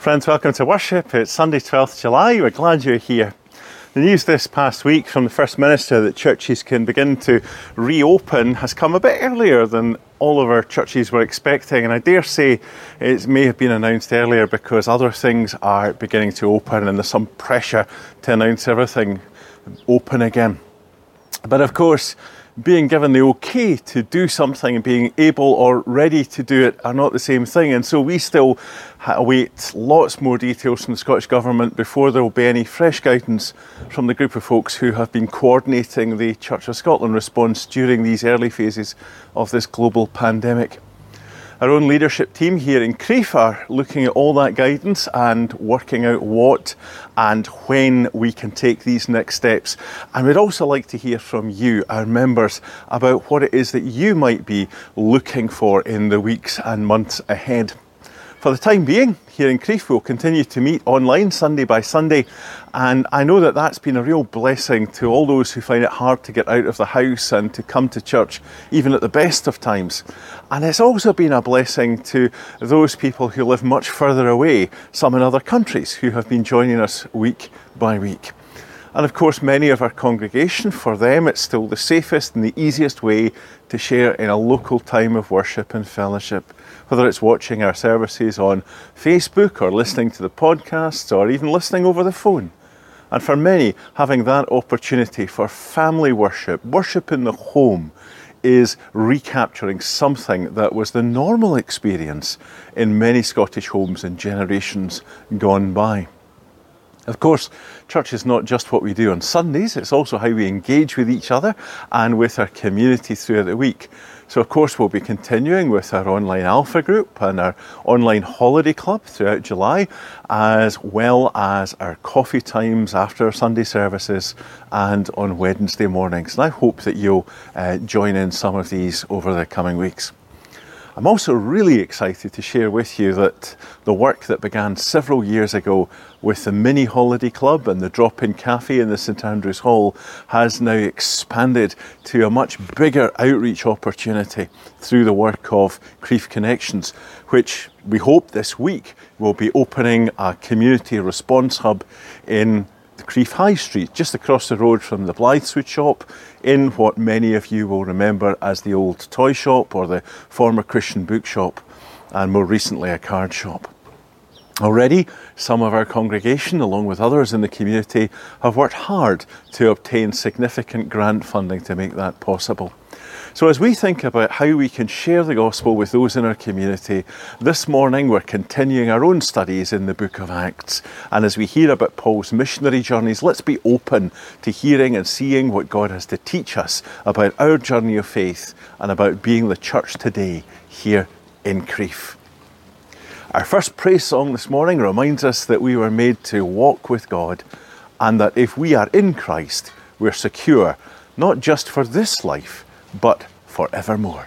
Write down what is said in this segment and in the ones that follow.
Friends, welcome to worship. It's Sunday, 12th July. We're glad you're here. The news this past week from the First Minister that churches can begin to reopen has come a bit earlier than all of our churches were expecting, and I dare say it may have been announced earlier because other things are beginning to open and there's some pressure to announce everything open again. But of course, being given the okay to do something and being able or ready to do it are not the same thing. And so we still await lots more details from the Scottish Government before there will be any fresh guidance from the group of folks who have been coordinating the Church of Scotland response during these early phases of this global pandemic. Our own leadership team here in Crieff are looking at all that guidance and working out what and when we can take these next steps. And we'd also like to hear from you, our members, about what it is that you might be looking for in the weeks and months ahead. For the time being, here in Crieff, we'll continue to meet online Sunday by Sunday, and I know that that's been a real blessing to all those who find it hard to get out of the house and to come to church, even at the best of times. And it's also been a blessing to those people who live much further away, some in other countries, who have been joining us week by week. And of course, many of our congregation, for them, it's still the safest and the easiest way to share in a local time of worship and fellowship whether it's watching our services on Facebook or listening to the podcasts or even listening over the phone. And for many, having that opportunity for family worship, worship in the home, is recapturing something that was the normal experience in many Scottish homes in generations gone by. Of course, church is not just what we do on Sundays, it's also how we engage with each other and with our community throughout the week. So, of course, we'll be continuing with our online Alpha group and our online holiday club throughout July, as well as our coffee times after Sunday services and on Wednesday mornings. And I hope that you'll uh, join in some of these over the coming weeks. I'm also really excited to share with you that the work that began several years ago with the Mini Holiday Club and the Drop In Cafe in the St Andrews Hall has now expanded to a much bigger outreach opportunity through the work of Crieff Connections, which we hope this week will be opening a community response hub in Crieff High Street, just across the road from the Blythswood shop, in what many of you will remember as the old toy shop or the former Christian bookshop, and more recently a card shop. Already, some of our congregation, along with others in the community, have worked hard to obtain significant grant funding to make that possible. So, as we think about how we can share the gospel with those in our community, this morning we're continuing our own studies in the book of Acts. And as we hear about Paul's missionary journeys, let's be open to hearing and seeing what God has to teach us about our journey of faith and about being the church today here in Crieff. Our first praise song this morning reminds us that we were made to walk with God and that if we are in Christ, we're secure, not just for this life but forevermore.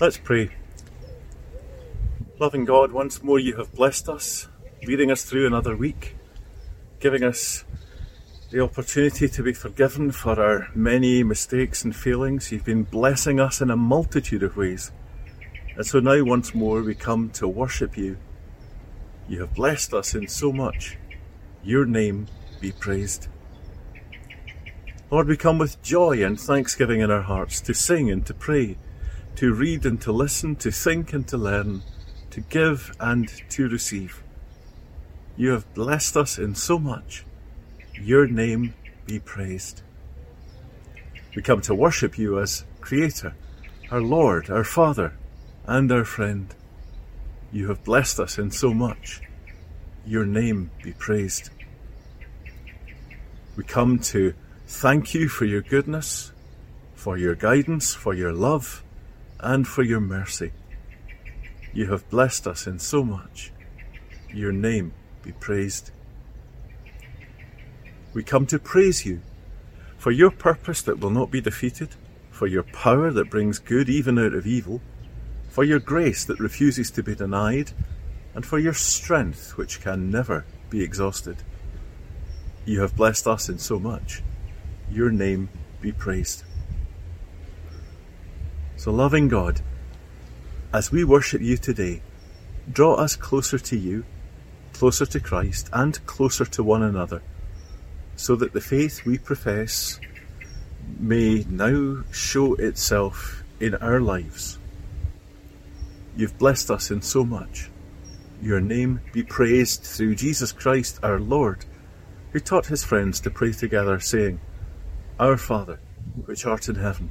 Let's pray. Loving God, once more you have blessed us, leading us through another week, giving us the opportunity to be forgiven for our many mistakes and failings. You've been blessing us in a multitude of ways. And so now, once more, we come to worship you. You have blessed us in so much. Your name be praised. Lord, we come with joy and thanksgiving in our hearts to sing and to pray to read and to listen, to think and to learn, to give and to receive. You have blessed us in so much. Your name be praised. We come to worship you as Creator, our Lord, our Father, and our friend. You have blessed us in so much. Your name be praised. We come to thank you for your goodness, for your guidance, for your love, and for your mercy. You have blessed us in so much. Your name be praised. We come to praise you for your purpose that will not be defeated, for your power that brings good even out of evil, for your grace that refuses to be denied, and for your strength which can never be exhausted. You have blessed us in so much. Your name be praised. So, loving God, as we worship you today, draw us closer to you, closer to Christ, and closer to one another, so that the faith we profess may now show itself in our lives. You've blessed us in so much. Your name be praised through Jesus Christ our Lord, who taught his friends to pray together, saying, Our Father, which art in heaven,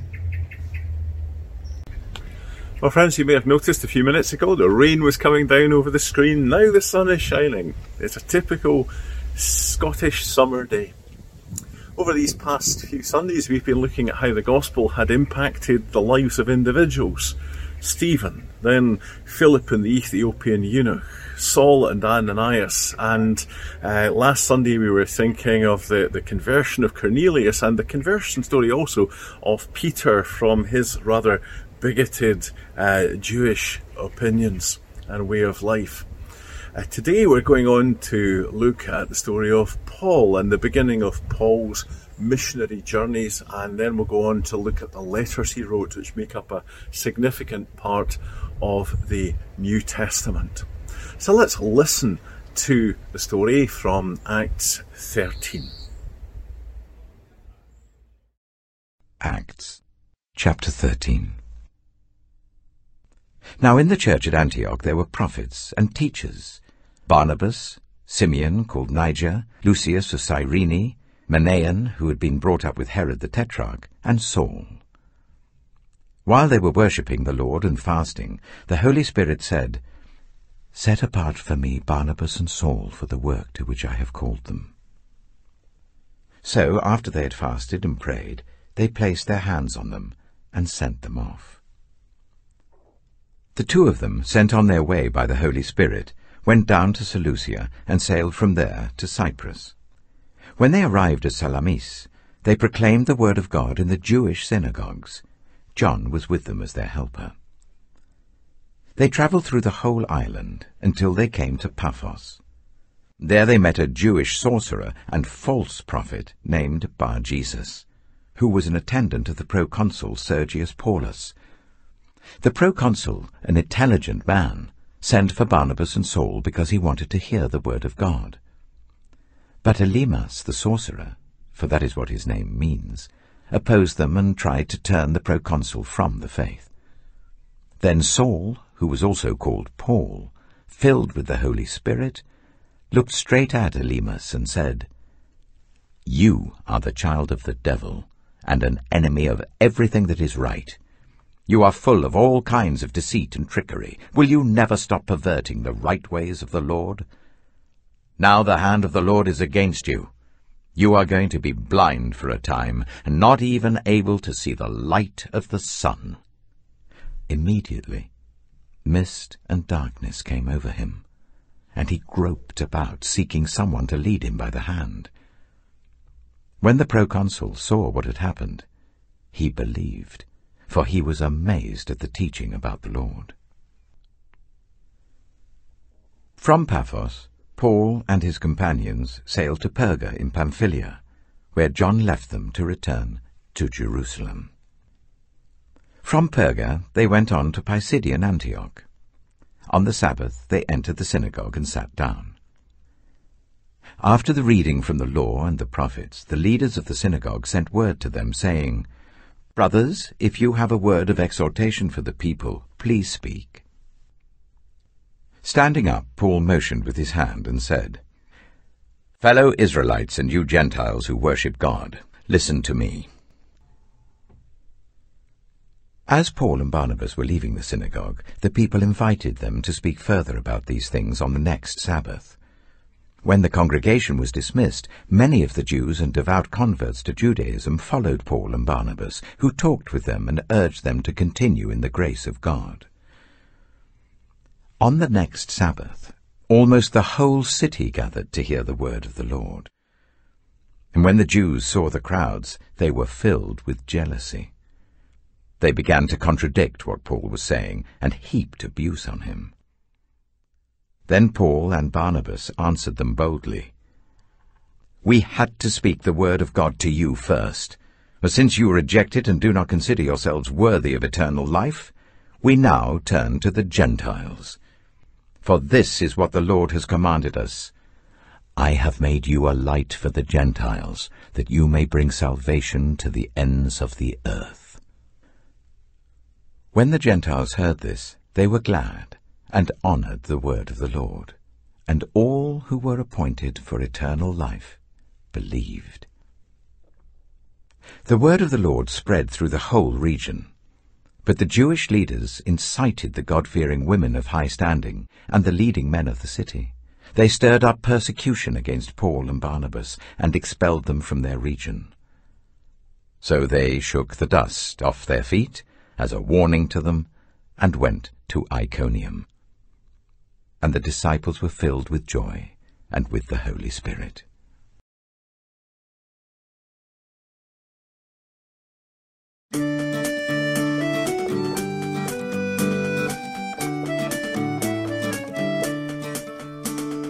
Well, friends, you may have noticed a few minutes ago the rain was coming down over the screen. Now the sun is shining. It's a typical Scottish summer day. Over these past few Sundays, we've been looking at how the gospel had impacted the lives of individuals. Stephen, then Philip and the Ethiopian eunuch, Saul and Ananias, and uh, last Sunday we were thinking of the, the conversion of Cornelius and the conversion story also of Peter from his rather bigoted uh, Jewish opinions and way of life. Uh, today we're going on to look at the story of Paul and the beginning of Paul's missionary journeys, and then we'll go on to look at the letters he wrote, which make up a significant part of the New Testament. So let's listen to the story from Acts 13. Acts chapter 13. Now in the church at Antioch there were prophets and teachers Barnabas, Simeon, called Niger, Lucius of Cyrene, Manaen, who had been brought up with Herod the Tetrarch, and Saul. While they were worshipping the Lord and fasting, the Holy Spirit said, Set apart for me Barnabas and Saul for the work to which I have called them. So, after they had fasted and prayed, they placed their hands on them and sent them off. The two of them, sent on their way by the Holy Spirit, went down to Seleucia and sailed from there to Cyprus. When they arrived at Salamis, they proclaimed the word of God in the Jewish synagogues. John was with them as their helper. They travelled through the whole island until they came to Paphos. There they met a Jewish sorcerer and false prophet named Bar-Jesus, who was an attendant of the proconsul Sergius Paulus, the proconsul, an intelligent man, sent for Barnabas and Saul because he wanted to hear the word of God. But Elymas the sorcerer, for that is what his name means, opposed them and tried to turn the proconsul from the faith. Then Saul, who was also called Paul, filled with the Holy Spirit, looked straight at Elymas and said, You are the child of the devil, and an enemy of everything that is right. You are full of all kinds of deceit and trickery. Will you never stop perverting the right ways of the Lord? Now the hand of the Lord is against you. You are going to be blind for a time, and not even able to see the light of the sun. Immediately, mist and darkness came over him, and he groped about, seeking someone to lead him by the hand. When the proconsul saw what had happened, he believed for he was amazed at the teaching about the Lord. From Paphos, Paul and his companions sailed to Perga in Pamphylia, where John left them to return to Jerusalem. From Perga they went on to Pisidian Antioch. On the Sabbath they entered the synagogue and sat down. After the reading from the law and the prophets, the leaders of the synagogue sent word to them, saying, Brothers, if you have a word of exhortation for the people, please speak. Standing up, Paul motioned with his hand and said, Fellow Israelites and you Gentiles who worship God, listen to me. As Paul and Barnabas were leaving the synagogue, the people invited them to speak further about these things on the next Sabbath. When the congregation was dismissed, many of the Jews and devout converts to Judaism followed Paul and Barnabas, who talked with them and urged them to continue in the grace of God. On the next Sabbath, almost the whole city gathered to hear the word of the Lord. And when the Jews saw the crowds, they were filled with jealousy. They began to contradict what Paul was saying and heaped abuse on him. Then Paul and Barnabas answered them boldly. We had to speak the word of God to you first. But since you reject it and do not consider yourselves worthy of eternal life, we now turn to the Gentiles. For this is what the Lord has commanded us. I have made you a light for the Gentiles, that you may bring salvation to the ends of the earth. When the Gentiles heard this, they were glad, and honored the word of the Lord. And all who were appointed for eternal life believed. The word of the Lord spread through the whole region. But the Jewish leaders incited the God-fearing women of high standing and the leading men of the city. They stirred up persecution against Paul and Barnabas and expelled them from their region. So they shook the dust off their feet as a warning to them and went to Iconium. And the disciples were filled with joy and with the Holy Spirit.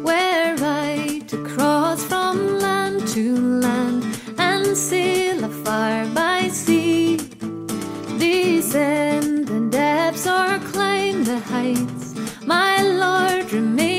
We're right across from land to land and sail afar by sea. Descend the depths or climb the heights, my Lord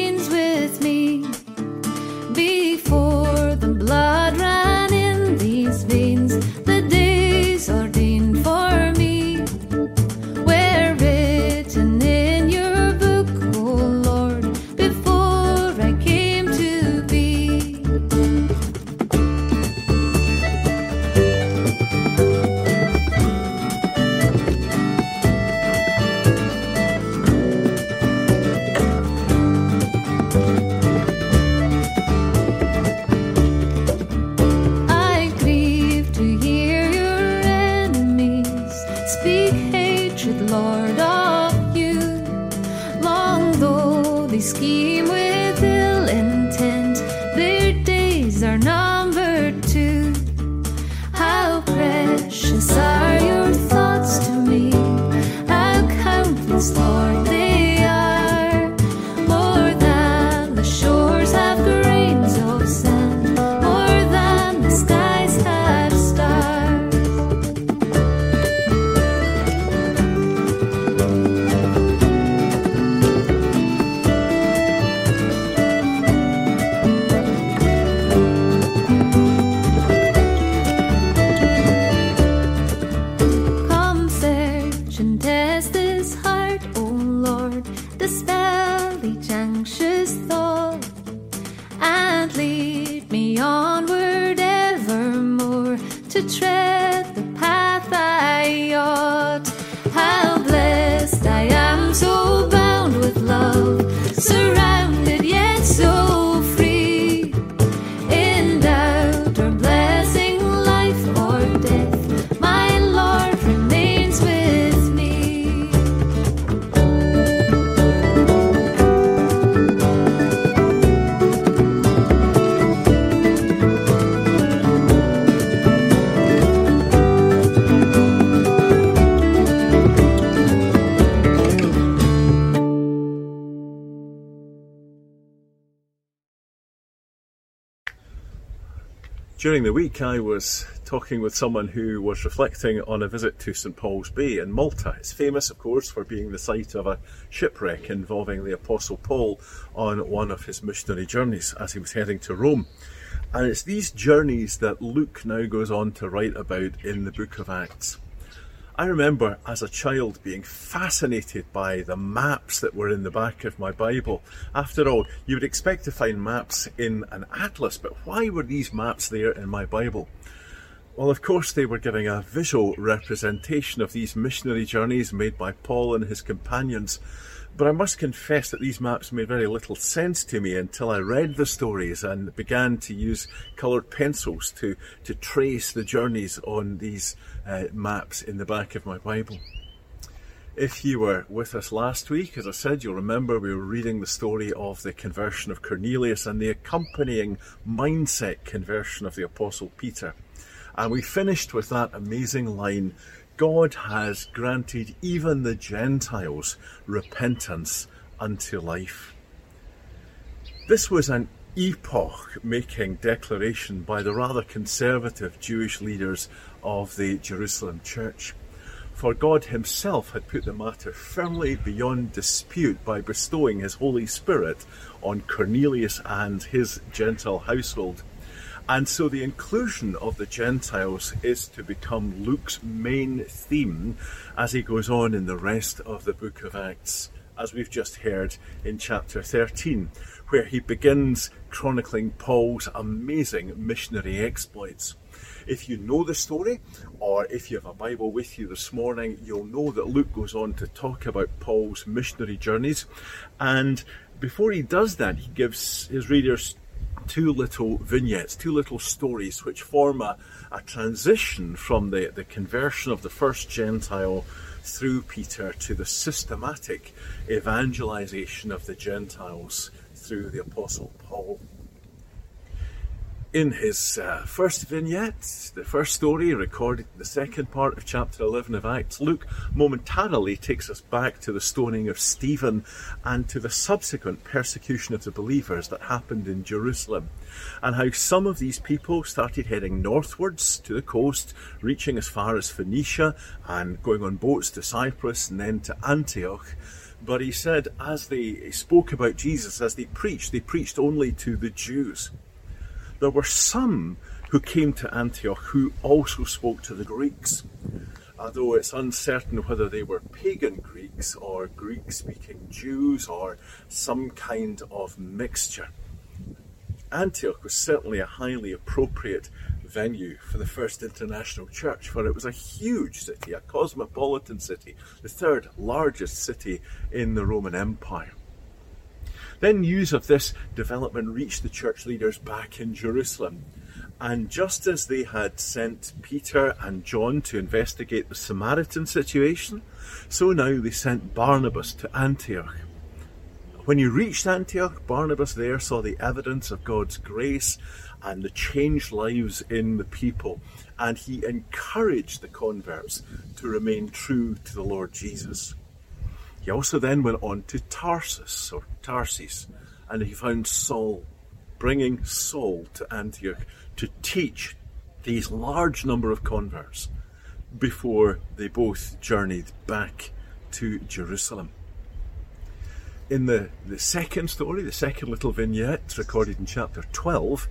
tread During the week, I was talking with someone who was reflecting on a visit to St Paul's Bay in Malta. It's famous, of course, for being the site of a shipwreck involving the Apostle Paul on one of his missionary journeys as he was heading to Rome. And it's these journeys that Luke now goes on to write about in the book of Acts. I remember as a child being fascinated by the maps that were in the back of my Bible. After all, you would expect to find maps in an atlas, but why were these maps there in my Bible? Well, of course, they were giving a visual representation of these missionary journeys made by Paul and his companions. But I must confess that these maps made very little sense to me until I read the stories and began to use coloured pencils to, to trace the journeys on these uh, maps in the back of my Bible. If you were with us last week, as I said, you'll remember we were reading the story of the conversion of Cornelius and the accompanying mindset conversion of the Apostle Peter. And we finished with that amazing line God has granted even the Gentiles repentance unto life. This was an epoch making declaration by the rather conservative Jewish leaders of the Jerusalem church. For God Himself had put the matter firmly beyond dispute by bestowing His Holy Spirit on Cornelius and his Gentile household. And so the inclusion of the Gentiles is to become Luke's main theme as he goes on in the rest of the book of Acts, as we've just heard in chapter 13, where he begins chronicling Paul's amazing missionary exploits. If you know the story, or if you have a Bible with you this morning, you'll know that Luke goes on to talk about Paul's missionary journeys. And before he does that, he gives his readers two little vignettes, two little stories, which form a, a transition from the, the conversion of the first Gentile through Peter to the systematic evangelization of the Gentiles through the Apostle Paul. In his uh, first vignette, the first story recorded in the second part of chapter 11 of Acts, Luke momentarily takes us back to the stoning of Stephen and to the subsequent persecution of the believers that happened in Jerusalem, and how some of these people started heading northwards to the coast, reaching as far as Phoenicia and going on boats to Cyprus and then to Antioch. But he said, as they spoke about Jesus, as they preached, they preached only to the Jews there were some who came to Antioch who also spoke to the Greeks, although it's uncertain whether they were pagan Greeks or Greek speaking Jews or some kind of mixture. Antioch was certainly a highly appropriate venue for the first international church, for it was a huge city, a cosmopolitan city, the third largest city in the Roman Empire. Then news of this development reached the church leaders back in Jerusalem. And just as they had sent Peter and John to investigate the Samaritan situation, so now they sent Barnabas to Antioch. When he reached Antioch, Barnabas there saw the evidence of God's grace and the changed lives in the people, and he encouraged the converts to remain true to the Lord Jesus. He also then went on to Tarsus or Tarsis, and he found Saul, bringing Saul to Antioch to teach these large number of converts before they both journeyed back to Jerusalem. In the, the second story, the second little vignette recorded in chapter 12,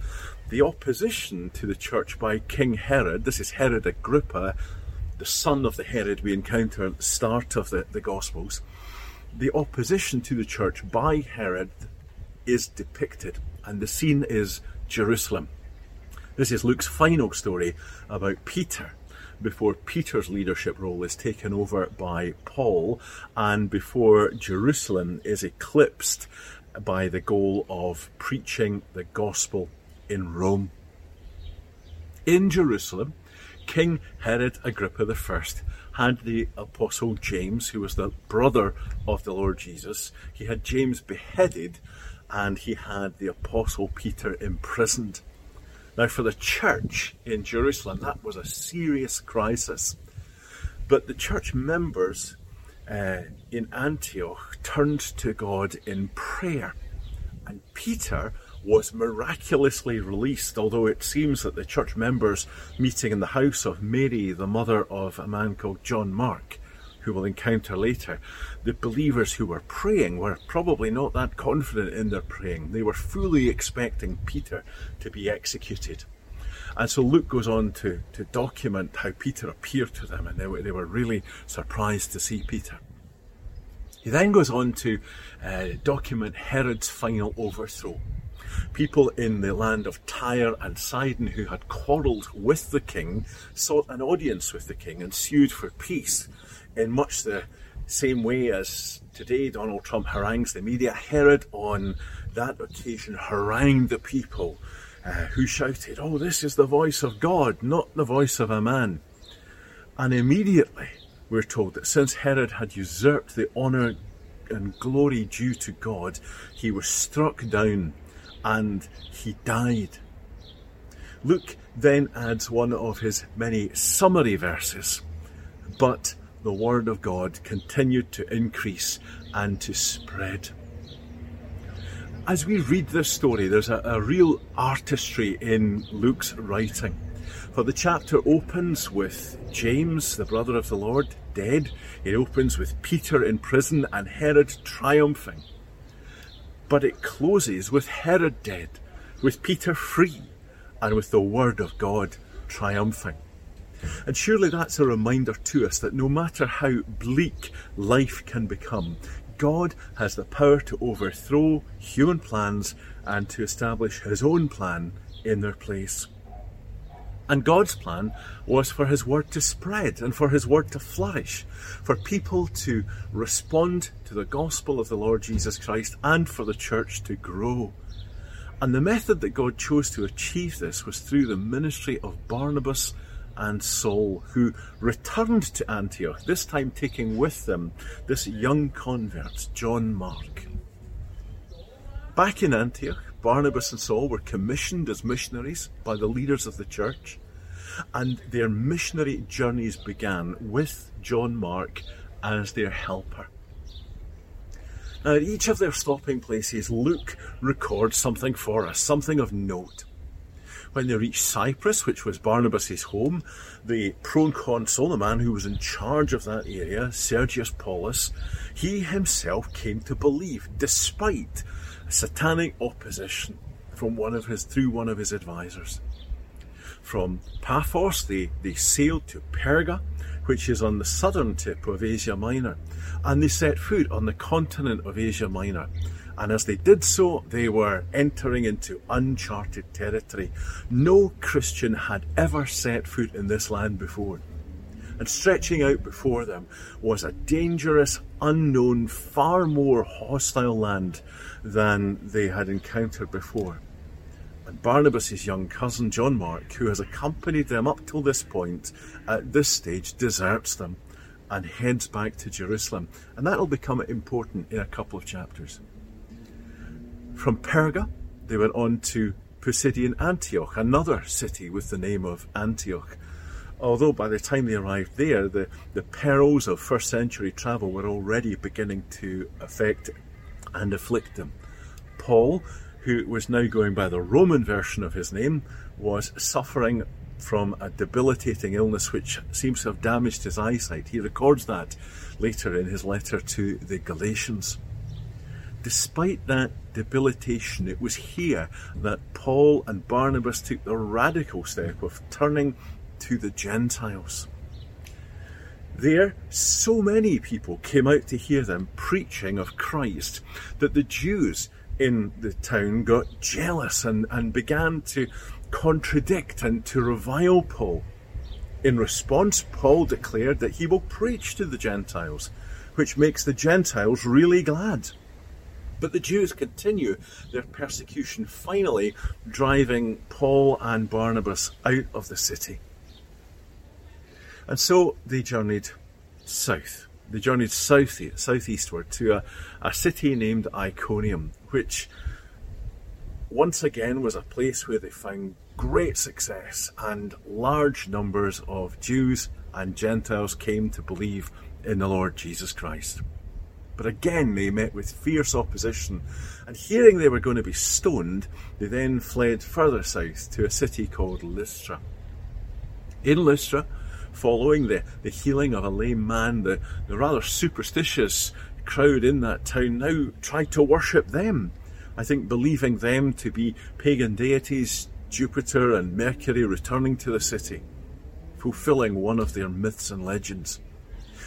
the opposition to the church by King Herod, this is Herod Agrippa, the son of the Herod we encounter at the start of the, the Gospels, the opposition to the church by Herod is depicted, and the scene is Jerusalem. This is Luke's final story about Peter before Peter's leadership role is taken over by Paul and before Jerusalem is eclipsed by the goal of preaching the gospel in Rome. In Jerusalem, King Herod Agrippa I had the Apostle James, who was the brother of the Lord Jesus. He had James beheaded and he had the Apostle Peter imprisoned. Now, for the church in Jerusalem, that was a serious crisis. But the church members uh, in Antioch turned to God in prayer. And Peter was miraculously released, although it seems that the church members meeting in the house of Mary, the mother of a man called John Mark, who we'll encounter later, the believers who were praying were probably not that confident in their praying. They were fully expecting Peter to be executed. And so Luke goes on to, to document how Peter appeared to them, and they were, they were really surprised to see Peter. He then goes on to uh, document Herod's final overthrow people in the land of Tyre and Sidon who had quarrelled with the king sought an audience with the king and sued for peace in much the same way as today Donald Trump harangues the media. Herod on that occasion harangued the people uh, who shouted, Oh, this is the voice of God, not the voice of a man. And immediately we're told that since Herod had usurped the honour and glory due to God, he was struck down and he died. Luke then adds one of his many summary verses, but the word of God continued to increase and to spread. as we read this story, there's a, a real artistry in Luke's writing. For the chapter opens with James, the brother of the Lord, dead. It opens with Peter in prison and Herod triumphing. But it closes with Herod dead, with Peter free, and with the Word of God triumphing. And surely that's a reminder to us that no matter how bleak life can become, God has the power to overthrow human plans and to establish his own plan in their place. And God's plan was for His word to spread and for His word to flourish, for people to respond to the gospel of the Lord Jesus Christ and for the church to grow. And the method that God chose to achieve this was through the ministry of Barnabas and Saul, who returned to Antioch, this time taking with them this young convert, John Mark. Back in Antioch, Barnabas and Saul were commissioned as missionaries by the leaders of the church, and their missionary journeys began with John Mark as their helper. Now, at each of their stopping places, Luke records something for us, something of note. When they reached Cyprus, which was Barnabas' home, the proconsul, the man who was in charge of that area, Sergius Paulus, he himself came to believe, despite satanic opposition from one of his through one of his advisors. From Paphos, they, they sailed to Perga, which is on the southern tip of Asia Minor, and they set foot on the continent of Asia Minor. And as they did so, they were entering into uncharted territory. No Christian had ever set foot in this land before. And stretching out before them was a dangerous, unknown, far more hostile land than they had encountered before. And Barnabas' young cousin, John Mark, who has accompanied them up till this point, at this stage deserts them and heads back to Jerusalem. And that'll become important in a couple of chapters. From Perga, they went on to Pisidian Antioch, another city with the name of Antioch. Although by the time they arrived there, the, the perils of first century travel were already beginning to affect and afflict them. Paul, who was now going by the Roman version of his name, was suffering from a debilitating illness which seems to have damaged his eyesight. He records that later in his letter to the Galatians. Despite that debilitation, it was here that Paul and Barnabas took the radical step of turning to the Gentiles. There, so many people came out to hear them preaching of Christ that the Jews in the town got jealous and, and began to contradict and to revile Paul. In response, Paul declared that he will preach to the Gentiles, which makes the Gentiles really glad. But the Jews continue their persecution, finally driving Paul and Barnabas out of the city. And so they journeyed south. They journeyed south, southeastward to a, a city named Iconium, which once again was a place where they found great success and large numbers of Jews and Gentiles came to believe in the Lord Jesus Christ. But again, they met with fierce opposition, and hearing they were going to be stoned, they then fled further south to a city called Lystra. In Lystra, following the, the healing of a lame man, the, the rather superstitious crowd in that town now tried to worship them. I think believing them to be pagan deities, Jupiter and Mercury returning to the city, fulfilling one of their myths and legends.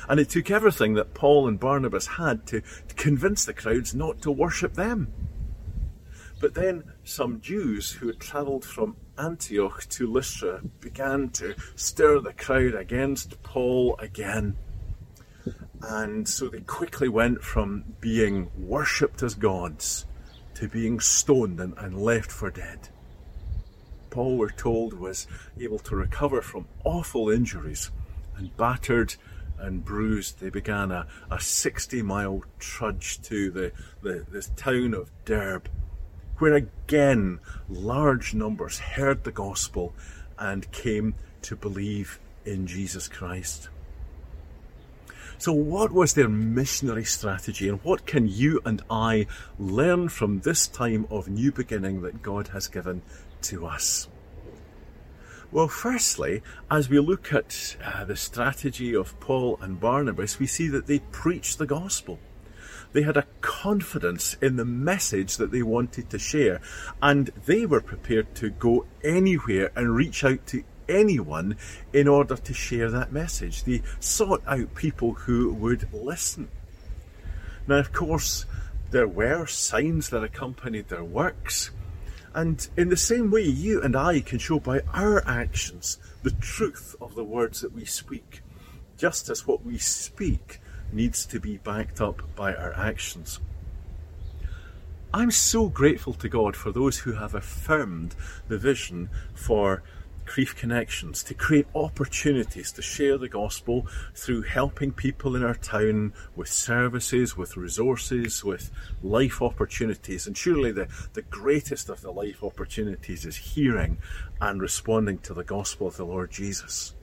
And it took everything that Paul and Barnabas had to, to convince the crowds not to worship them. But then some Jews who had travelled from Antioch to Lystra began to stir the crowd against Paul again. And so they quickly went from being worshipped as gods to being stoned and, and left for dead. Paul, we're told, was able to recover from awful injuries and battered and bruised, they began a, a 60 mile trudge to the, the, the town of Derbe, where again large numbers heard the gospel and came to believe in Jesus Christ. So, what was their missionary strategy, and what can you and I learn from this time of new beginning that God has given to us? Well, firstly, as we look at uh, the strategy of Paul and Barnabas, we see that they preached the gospel. They had a confidence in the message that they wanted to share, and they were prepared to go anywhere and reach out to anyone in order to share that message. They sought out people who would listen. Now, of course, there were signs that accompanied their works. And in the same way, you and I can show by our actions the truth of the words that we speak, just as what we speak needs to be backed up by our actions. I'm so grateful to God for those who have affirmed the vision for Crieff Connections to create opportunities to share the gospel through helping people in our town with services, with resources, with life opportunities. And surely the, the greatest of the life opportunities is hearing and responding to the gospel of the Lord Jesus.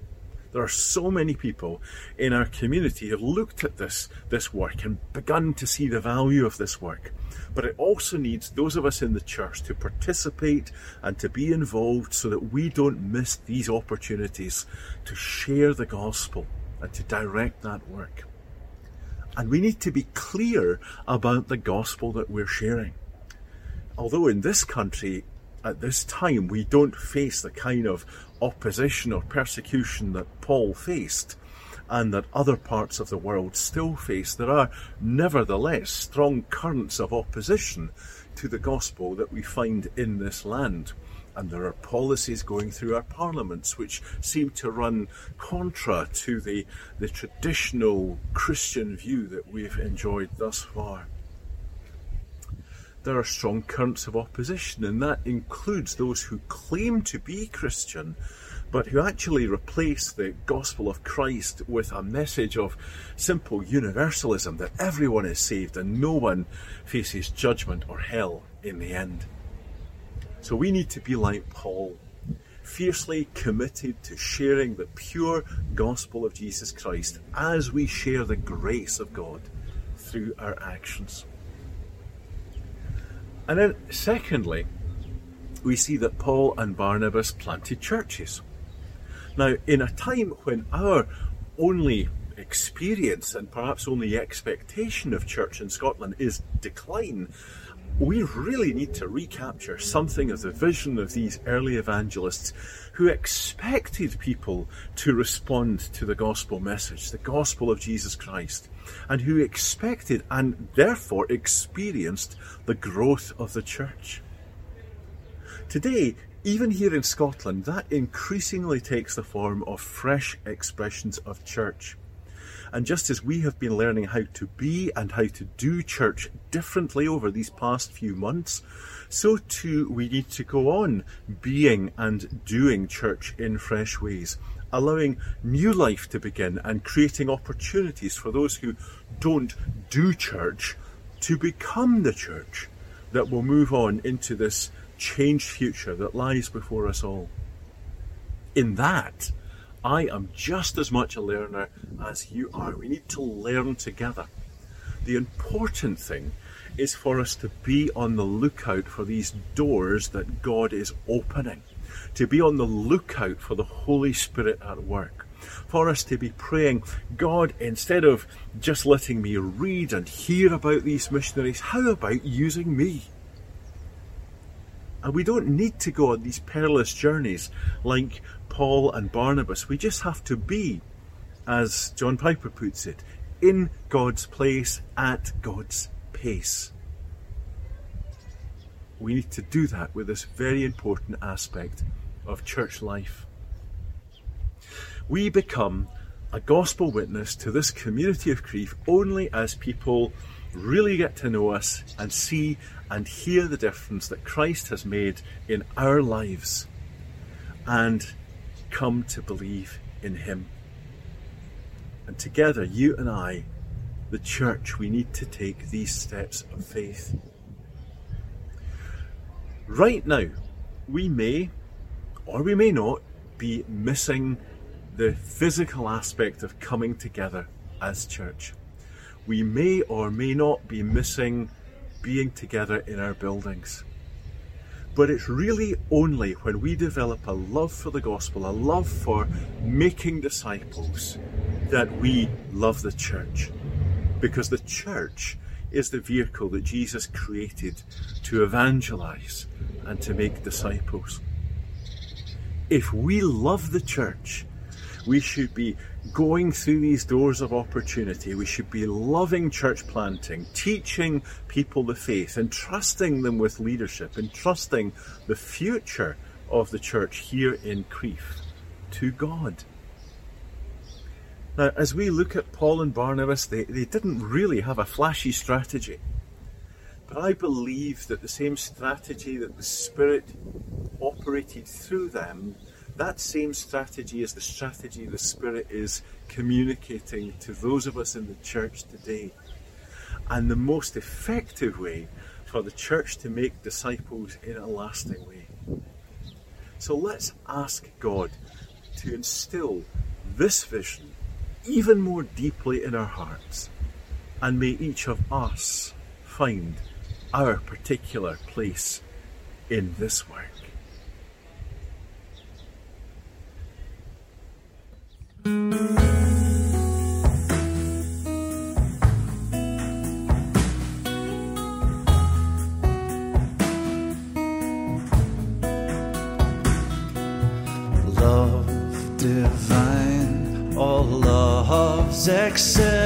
There are so many people in our community who have looked at this, this work and begun to see the value of this work. But it also needs those of us in the church to participate and to be involved so that we don't miss these opportunities to share the gospel and to direct that work. And we need to be clear about the gospel that we're sharing. Although in this country, at this time, we don't face the kind of opposition or persecution that Paul faced and that other parts of the world still face, there are nevertheless strong currents of opposition to the gospel that we find in this land. And there are policies going through our parliaments which seem to run contra to the, the traditional Christian view that we've enjoyed thus far there are strong currents of opposition, and that includes those who claim to be Christian, but who actually replace the gospel of Christ with a message of simple universalism that everyone is saved and no one faces judgment or hell in the end. So we need to be like Paul, fiercely committed to sharing the pure gospel of Jesus Christ as we share the grace of God through our actions. And then, secondly, we see that Paul and Barnabas planted churches. Now, in a time when our only experience and perhaps only expectation of church in Scotland is decline, we really need to recapture something of the vision of these early evangelists who expected people to respond to the gospel message, the gospel of Jesus Christ, and who expected and therefore experienced the growth of the church. Today, even here in Scotland, that increasingly takes the form of fresh expressions of church. And just as we have been learning how to be and how to do church differently over these past few months, so too we need to go on being and doing church in fresh ways, allowing new life to begin and creating opportunities for those who don't do church to become the church that will move on into this changed future that lies before us all. In that, I am just as much a learner as you are. We need to learn together. The important thing is for us to be on the lookout for these doors that God is opening, to be on the lookout for the Holy Spirit at work, for us to be praying, God, instead of just letting me read and hear about these missionaries, how about using me? And we don't need to go on these perilous journeys like Paul and Barnabas. We just have to be, as John Piper puts it, in God's place at God's pace. We need to do that with this very important aspect of church life. We become a gospel witness to this community of Crieff only as people really get to know us and see and hear the difference that Christ has made in our lives and come to believe in Him. And together, you and I, the church, we need to take these steps of faith. Right now, we may, or we may not, be missing the physical aspect of coming together as church. We may or may not be missing being together in our buildings. But it's really only when we develop a love for the gospel, a love for making disciples, that we love the church. Because the church is the vehicle that Jesus created to evangelize and to make disciples. If we love the church, we should be going through these doors of opportunity. We should be loving church planting, teaching people the faith, entrusting them with leadership, entrusting the future of the church here in Crieff to God. Now, as we look at Paul and Barnabas, they, they didn't really have a flashy strategy. But I believe that the same strategy that the Spirit operated through them, that same strategy is the strategy the Spirit is communicating to those of us in the church today. And the most effective way for the church to make disciples in a lasting way. So let's ask God to instill this vision even more deeply in our hearts. And may each of us find our particular place in this work. Love divine, all love's excelling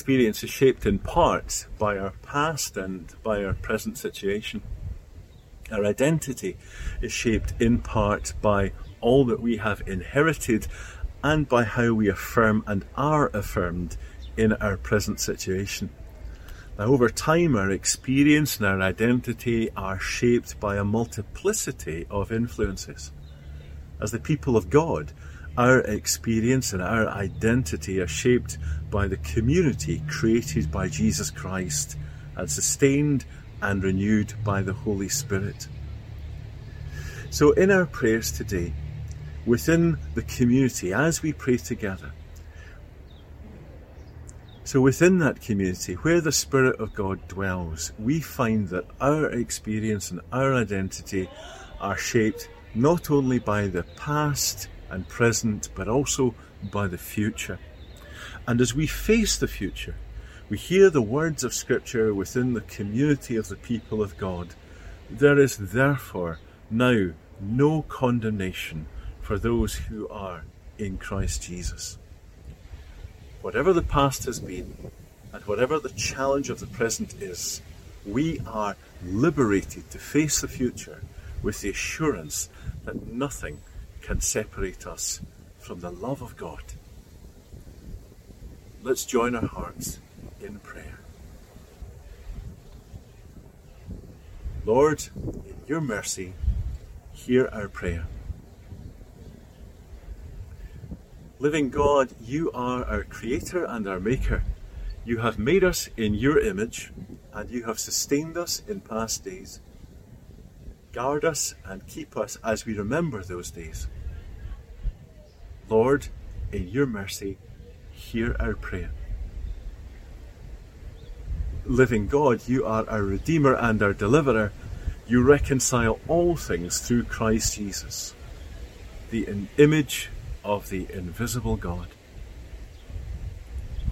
experience is shaped in part by our past and by our present situation. Our identity is shaped in part by all that we have inherited and by how we affirm and are affirmed in our present situation. Now, over time, our experience and our identity are shaped by a multiplicity of influences. As the people of God, our experience and our identity are shaped by the community created by Jesus Christ and sustained and renewed by the Holy Spirit. So, in our prayers today, within the community, as we pray together, so within that community, where the Spirit of God dwells, we find that our experience and our identity are shaped not only by the past and present, but also by the future. And as we face the future, we hear the words of Scripture within the community of the people of God. There is therefore now no condemnation for those who are in Christ Jesus. Whatever the past has been, and whatever the challenge of the present is, we are liberated to face the future with the assurance that nothing can separate us from the love of God. Let's join our hearts in prayer. Lord, in your mercy, hear our prayer. Living God, you are our Creator and our Maker. You have made us in your image, and you have sustained us in past days. Guard us and keep us as we remember those days. Lord, in your mercy, hear our prayer. Living God, you are our Redeemer and our Deliverer. You reconcile all things through Christ Jesus, the image of the invisible God.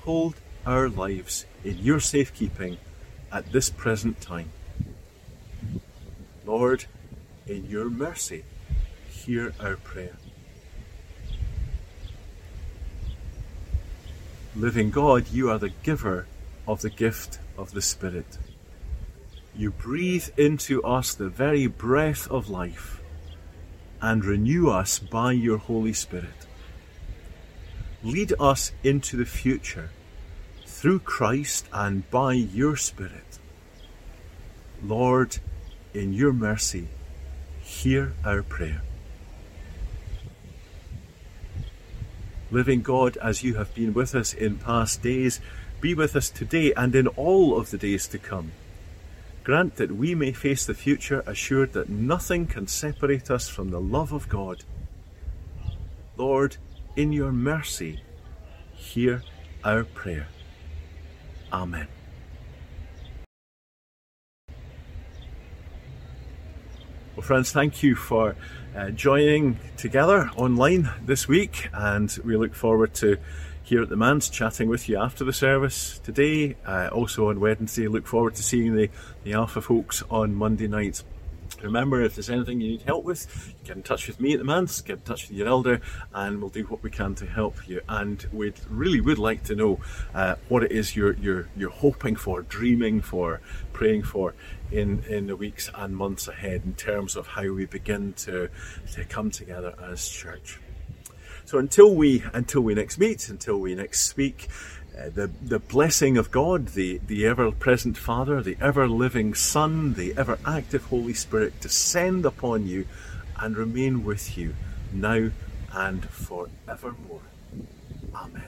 Hold our lives in your safekeeping at this present time. Lord, in your mercy, hear our prayer. Living God, you are the giver of the gift of the Spirit. You breathe into us the very breath of life and renew us by your Holy Spirit. Lead us into the future through Christ and by your Spirit. Lord, in your mercy, hear our prayer. Living God, as you have been with us in past days, be with us today and in all of the days to come. Grant that we may face the future assured that nothing can separate us from the love of God. Lord, in your mercy, hear our prayer. Amen. Well, friends, thank you for uh, joining together online this week, and we look forward to here at the Manse chatting with you after the service today. Uh, also on Wednesday, look forward to seeing the, the Alpha folks on Monday night. Remember, if there's anything you need help with, get in touch with me at the Manse, get in touch with your elder, and we'll do what we can to help you. And we'd really would like to know uh, what it is you're, you're, you're hoping for, dreaming for, praying for in, in the weeks and months ahead in terms of how we begin to, to come together as church. So until we until we next meet, until we next speak, uh, the the blessing of God, the the ever present Father, the ever living Son, the ever active Holy Spirit descend upon you and remain with you now and forevermore. Amen.